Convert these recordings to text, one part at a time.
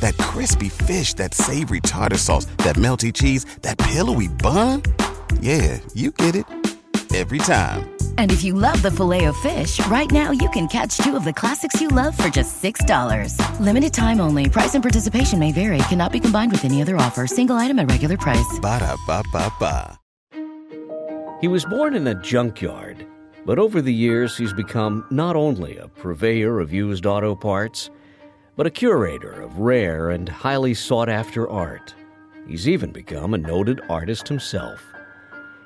That crispy fish, that savory tartar sauce, that melty cheese, that pillowy bun. Yeah, you get it every time. And if you love the Filet-O-Fish, right now you can catch two of the classics you love for just $6. Limited time only. Price and participation may vary. Cannot be combined with any other offer. Single item at regular price. Ba da ba ba ba. He was born in a junkyard, but over the years he's become not only a purveyor of used auto parts, but a curator of rare and highly sought after art. He's even become a noted artist himself.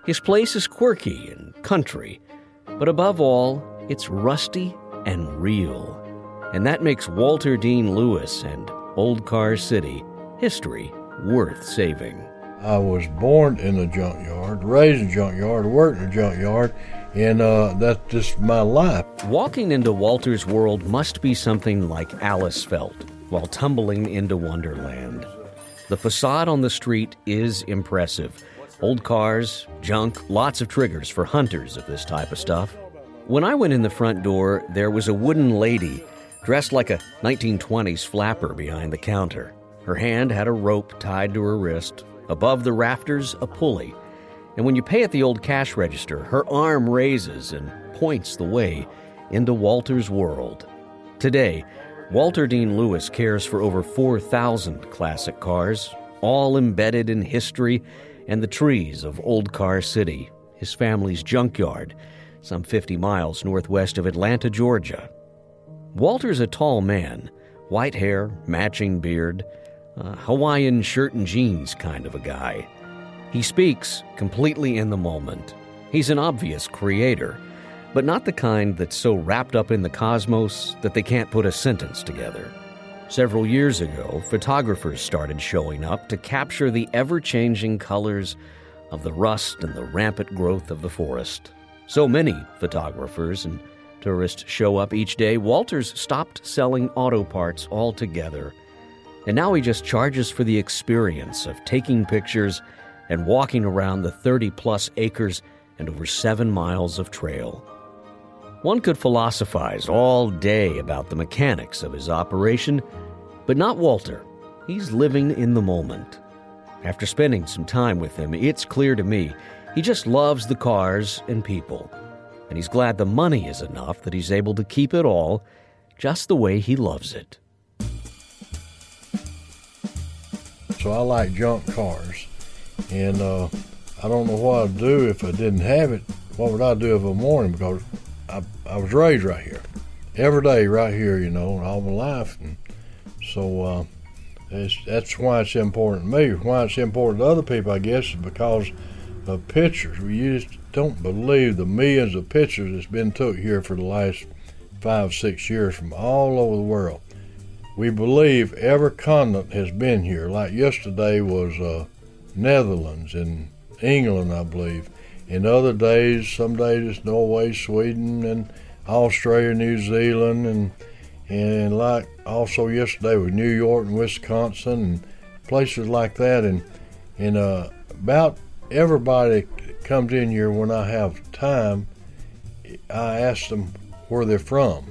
His place is quirky and country, but above all, it's rusty and real. And that makes Walter Dean Lewis and Old Car City history worth saving. I was born in a junkyard, raised in a junkyard, worked in a junkyard, and uh, that's just my life. Walking into Walter's world must be something like Alice felt while tumbling into Wonderland. The facade on the street is impressive. Old cars, junk, lots of triggers for hunters of this type of stuff. When I went in the front door, there was a wooden lady dressed like a 1920s flapper behind the counter. Her hand had a rope tied to her wrist. Above the rafters, a pulley. And when you pay at the old cash register, her arm raises and points the way into Walter's world. Today, Walter Dean Lewis cares for over 4,000 classic cars, all embedded in history and the trees of Old Car City, his family's junkyard, some 50 miles northwest of Atlanta, Georgia. Walter's a tall man, white hair, matching beard, a Hawaiian shirt and jeans kind of a guy. He speaks completely in the moment. He's an obvious creator, but not the kind that's so wrapped up in the cosmos that they can't put a sentence together. Several years ago, photographers started showing up to capture the ever changing colors of the rust and the rampant growth of the forest. So many photographers and tourists show up each day, Walters stopped selling auto parts altogether. And now he just charges for the experience of taking pictures and walking around the 30 plus acres and over seven miles of trail. One could philosophize all day about the mechanics of his operation, but not Walter. He's living in the moment. After spending some time with him, it's clear to me he just loves the cars and people. And he's glad the money is enough that he's able to keep it all just the way he loves it. So I like junk cars. And uh, I don't know what I'd do if I didn't have it. What would I do of a morning? Because I, I was raised right here. Every day right here, you know, all my life. And so uh, that's why it's important to me. Why it's important to other people, I guess, is because of pictures. You just don't believe the millions of pictures that's been took here for the last five, six years from all over the world. We believe every continent has been here. Like yesterday was uh, Netherlands and England, I believe. In other days, some days it's Norway, Sweden, and Australia, New Zealand, and and like also yesterday was New York and Wisconsin and places like that. And and uh, about everybody comes in here when I have time, I ask them where they're from.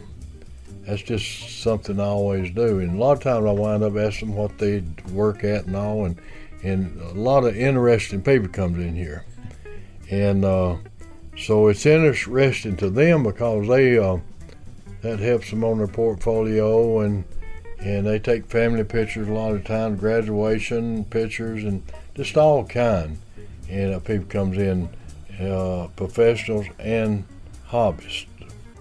That's just something I always do. And a lot of times I wind up asking what they work at and all. And, and a lot of interesting people comes in here. And uh, so it's interesting to them because they uh, that helps them on their portfolio and and they take family pictures a lot of times, graduation pictures and just all kind. And uh, people comes in, uh, professionals and hobbyists.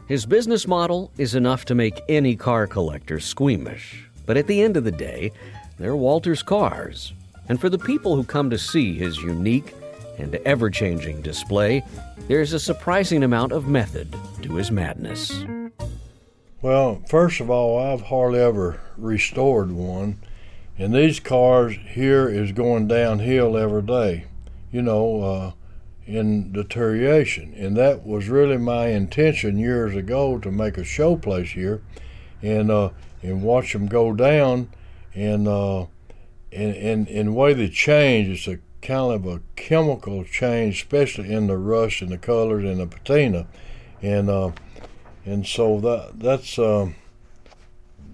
His business model is enough to make any car collector squeamish. But at the end of the day, they're Walter's cars. And for the people who come to see his unique and ever changing display, there's a surprising amount of method to his madness. Well, first of all, I've hardly ever restored one. And these cars here is going downhill every day. you know, uh, in deterioration. And that was really my intention years ago to make a show place here, and uh, and watch them go down, and uh, in, and the way they change, it's a kind of a chemical change, especially in the rust and the colors and the patina, and uh, and so that that's uh,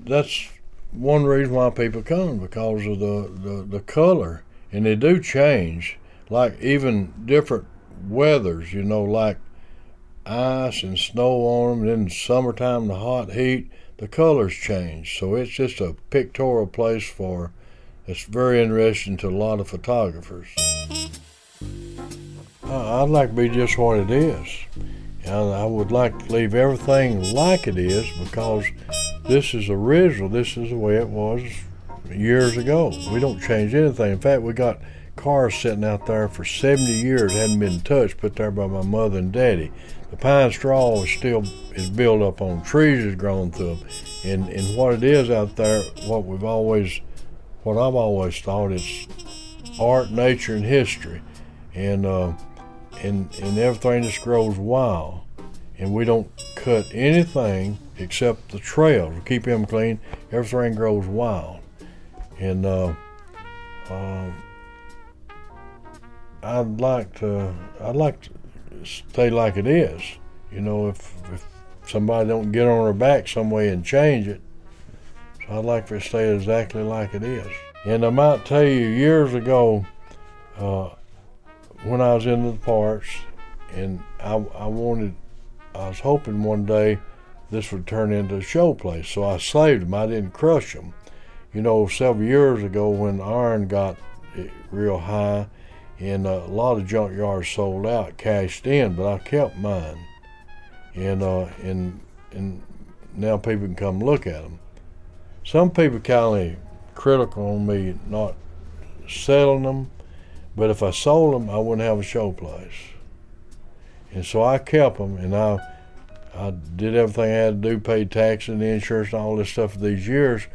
that's one reason why people come because of the, the, the color, and they do change, like even different weathers, you know, like ice and snow on them. Then summertime, the hot heat, the colors change. So it's just a pictorial place for. It's very interesting to a lot of photographers. I'd like to be just what it is. And I would like to leave everything like it is because this is original. This is the way it was years ago. We don't change anything. In fact, we got cars sitting out there for 70 years, hadn't been touched, put there by my mother and daddy. The pine straw is still is built up on trees, has grown through them, and and what it is out there, what we've always, what I've always thought is art, nature, and history, and uh, and and everything just grows wild, and we don't cut anything except the trails. We keep them clean. Everything grows wild, and uh, um, I'd like to I'd like to stay like it is. You know, if if somebody don't get on her back some way and change it, I'd like for it to stay exactly like it is. And I might tell you, years ago, uh, when I was into the parks, and I, I wanted, I was hoping one day this would turn into a show place. So I saved them. I didn't crush them. You know, several years ago when iron got real high, and a lot of junkyards sold out, cashed in, but I kept mine, and uh, and and now people can come look at them. Some people kind of critical on me not selling them, but if I sold them, I wouldn't have a show place. And so I kept them, and I I did everything I had to do, paid taxes and insurance and all this stuff for these years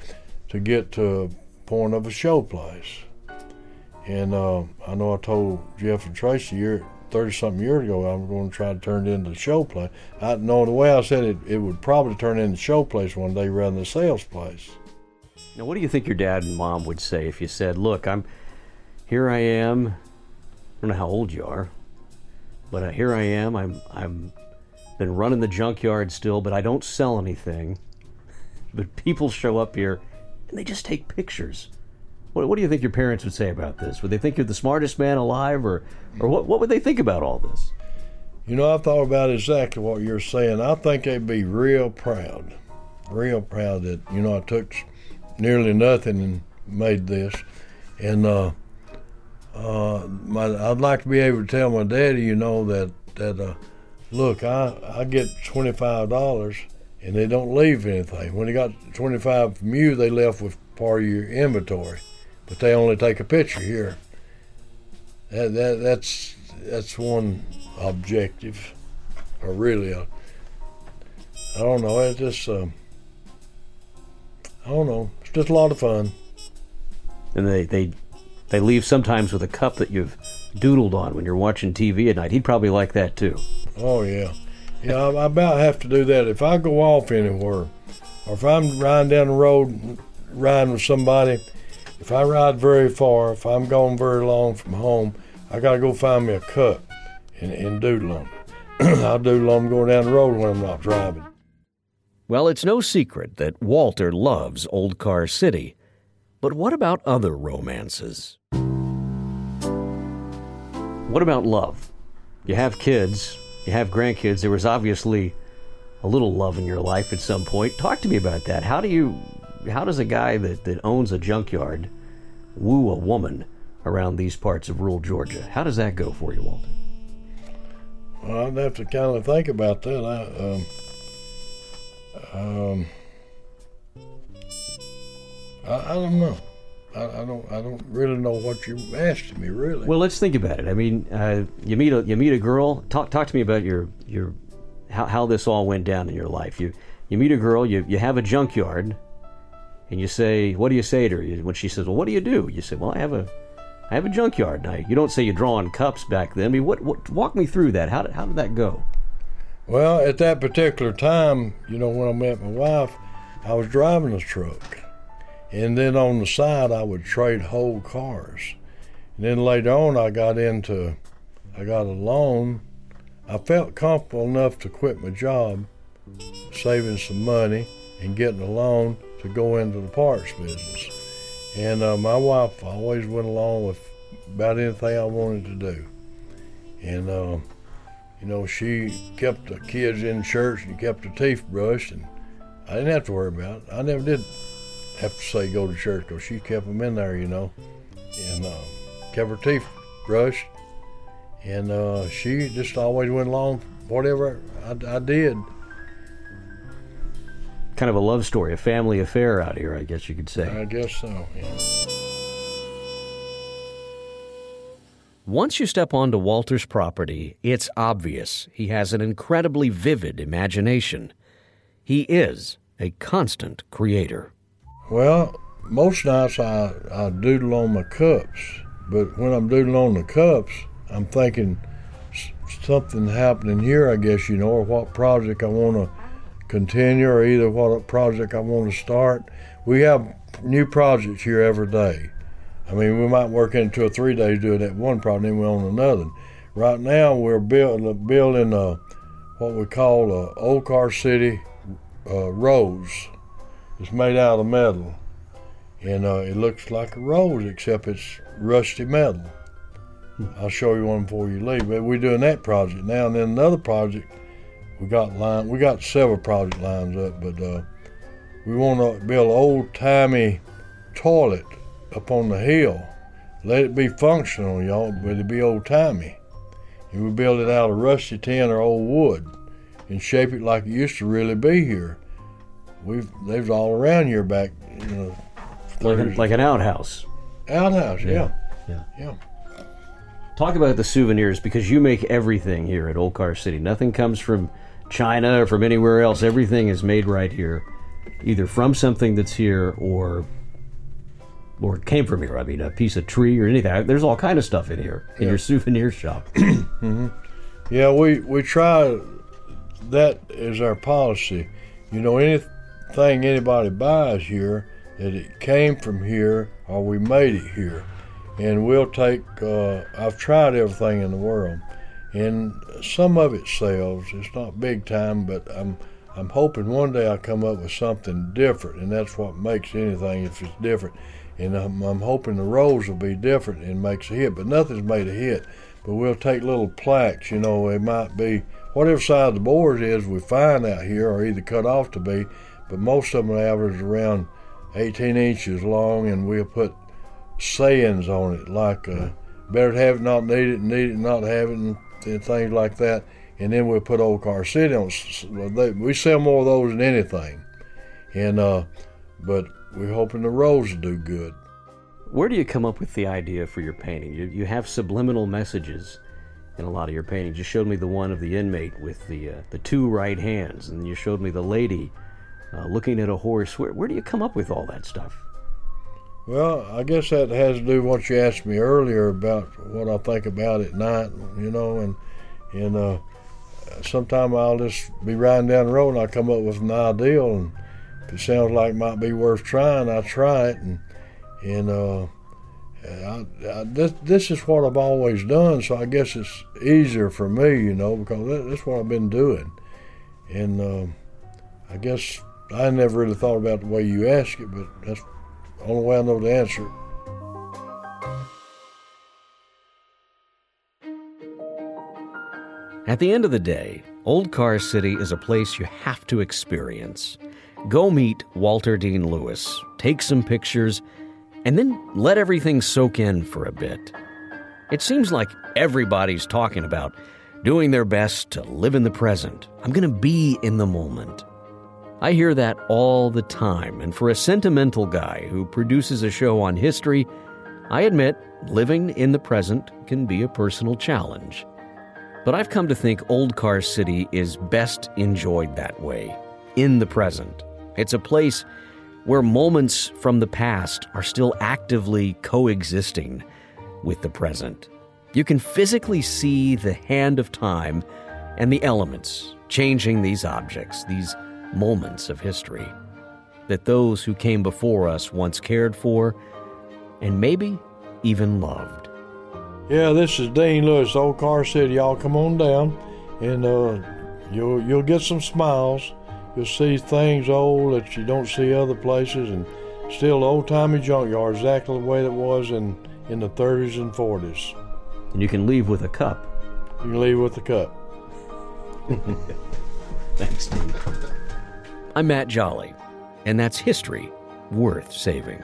to get to a point of a show place. And uh, I know I told Jeff and Tracy year, 30 something years ago I'm going to try to turn it into a show place. I know the way I said it, it would probably turn into a show place one day rather than a sales place. Now, what do you think your dad and mom would say if you said, "Look, I'm here. I am. I don't know how old you are, but uh, here I am. I'm I'm been running the junkyard still, but I don't sell anything. But people show up here and they just take pictures. What, what do you think your parents would say about this? Would they think you're the smartest man alive, or or what what would they think about all this? You know, I've thought about exactly what you're saying. I think they'd be real proud, real proud that you know I took nearly nothing and made this. And uh, uh, my, I'd like to be able to tell my daddy, you know, that that uh, look, I I get twenty five dollars, and they don't leave anything. When they got twenty five from you, they left with part of your inventory, but they only take a picture here. That, that that's that's one objective, or really a. I don't know. It's just. Um, I don't know. Just a lot of fun. And they they they leave sometimes with a cup that you've doodled on when you're watching TV at night. He'd probably like that too. Oh yeah, yeah. I, I about have to do that if I go off anywhere, or if I'm riding down the road, riding with somebody. If I ride very far, if I'm going very long from home, I gotta go find me a cup and, and doodle them. I'll doodle them going down the road when I'm not driving. Well, it's no secret that Walter loves Old Car City. But what about other romances? What about love? You have kids, you have grandkids. There was obviously a little love in your life at some point. Talk to me about that. How do you how does a guy that, that owns a junkyard woo a woman around these parts of rural Georgia? How does that go for you, Walter? Well, I'd have to kind of think about that. I, um, um, I, I don't know. I, I, don't. I don't really know what you asked me. Really. Well, let's think about it. I mean, uh, you meet a you meet a girl. Talk talk to me about your your how, how this all went down in your life. You you meet a girl. You you have a junkyard, and you say, what do you say to her when she says, well, what do you do? You say, well, I have a I have a junkyard. Now, you don't say you draw on cups back then. I mean, what, what, walk me through that. How did, how did that go? Well, at that particular time, you know, when I met my wife, I was driving a truck. And then on the side, I would trade whole cars. And then later on, I got into, I got a loan. I felt comfortable enough to quit my job, saving some money and getting a loan to go into the parts business. And uh, my wife always went along with about anything I wanted to do. And, uh, you know, she kept the kids in church and kept the teeth brushed, and I didn't have to worry about it. I never did have to say go to church because she kept them in there, you know, and uh, kept her teeth brushed. And uh, she just always went along whatever I, I did. Kind of a love story, a family affair out here, I guess you could say. I guess so. Yeah. Once you step onto Walter's property, it's obvious he has an incredibly vivid imagination. He is a constant creator. Well, most nights I, I doodle on my cups, but when I'm doodling on the cups, I'm thinking something happening here, I guess, you know, or what project I want to continue, or either what project I want to start. We have new projects here every day. I mean, we might work into a three days doing that one project, then we're on another. Right now, we're build, building a, what we call a Old Car City uh, rose. It's made out of metal, and uh, it looks like a rose except it's rusty metal. I'll show you one before you leave. But we're doing that project now, and then another project we got line. We got several project lines up, but uh, we want to build an old timey toilet up on the hill. Let it be functional, y'all, but it be old timey. And we build it out of rusty tin or old wood, and shape it like it used to really be here. We've they was all around here back, you know, Like, an- like an outhouse. outhouse. Yeah, Yeah. yeah. Talk about the souvenirs because you make everything here at Old Car City. Nothing comes from China or from anywhere else. Everything is made right here, either from something that's here or or it came from here. I mean, a piece of tree or anything. There's all kind of stuff in here in your souvenir shop. Yeah, we, we try that is our policy. You know, anything anybody buys here, that it came from here or we made it here. And we'll take, uh, I've tried everything in the world, and some of it sells. It's not big time, but I'm, I'm hoping one day I'll come up with something different, and that's what makes anything if it's different. And I'm, I'm hoping the rolls will be different and makes a hit, but nothing's made a hit but we'll take little plaques, you know, it might be whatever size the board is we find out here are either cut off to be, but most of them average around 18 inches long, and we'll put sayings on it like uh, better to have it, not need it, need it, not have it, and, and things like that. And then we'll put Old Car City on. they- We sell more of those than anything, and uh, but we're hoping the rose will do good. Where do you come up with the idea for your painting? You, you have subliminal messages in a lot of your paintings. You showed me the one of the inmate with the uh, the two right hands, and you showed me the lady uh, looking at a horse. Where, where do you come up with all that stuff? Well, I guess that has to do with what you asked me earlier about what I think about at night, you know, and and uh, sometime I'll just be riding down the road and I come up with an ideal, and if it sounds like it might be worth trying, I try it, and and uh, I, I, this this is what I've always done, so I guess it's easier for me, you know, because that's what I've been doing, and um I guess I never really thought about the way you ask it, but that's the only way I know the answer. At the end of the day, Old Car City is a place you have to experience. Go meet Walter Dean Lewis, take some pictures, and then let everything soak in for a bit. It seems like everybody's talking about doing their best to live in the present. I'm going to be in the moment. I hear that all the time, and for a sentimental guy who produces a show on history, I admit living in the present can be a personal challenge. But I've come to think Old Car City is best enjoyed that way, in the present. It's a place where moments from the past are still actively coexisting. with the present. You can physically see the hand of time and the elements changing these objects, these moments of history that those who came before us once cared for and maybe even loved. Yeah, this is Dean Lewis, Old Car City. Y'all come on down and uh, you'll you'll get some smiles. You'll see things old that you don't see other places and still old timey junkyard exactly the way it was in, in the 30s and 40s. And you can leave with a cup. You can leave with a cup. Thanks, Steve. I'm Matt Jolly, and that's history worth saving.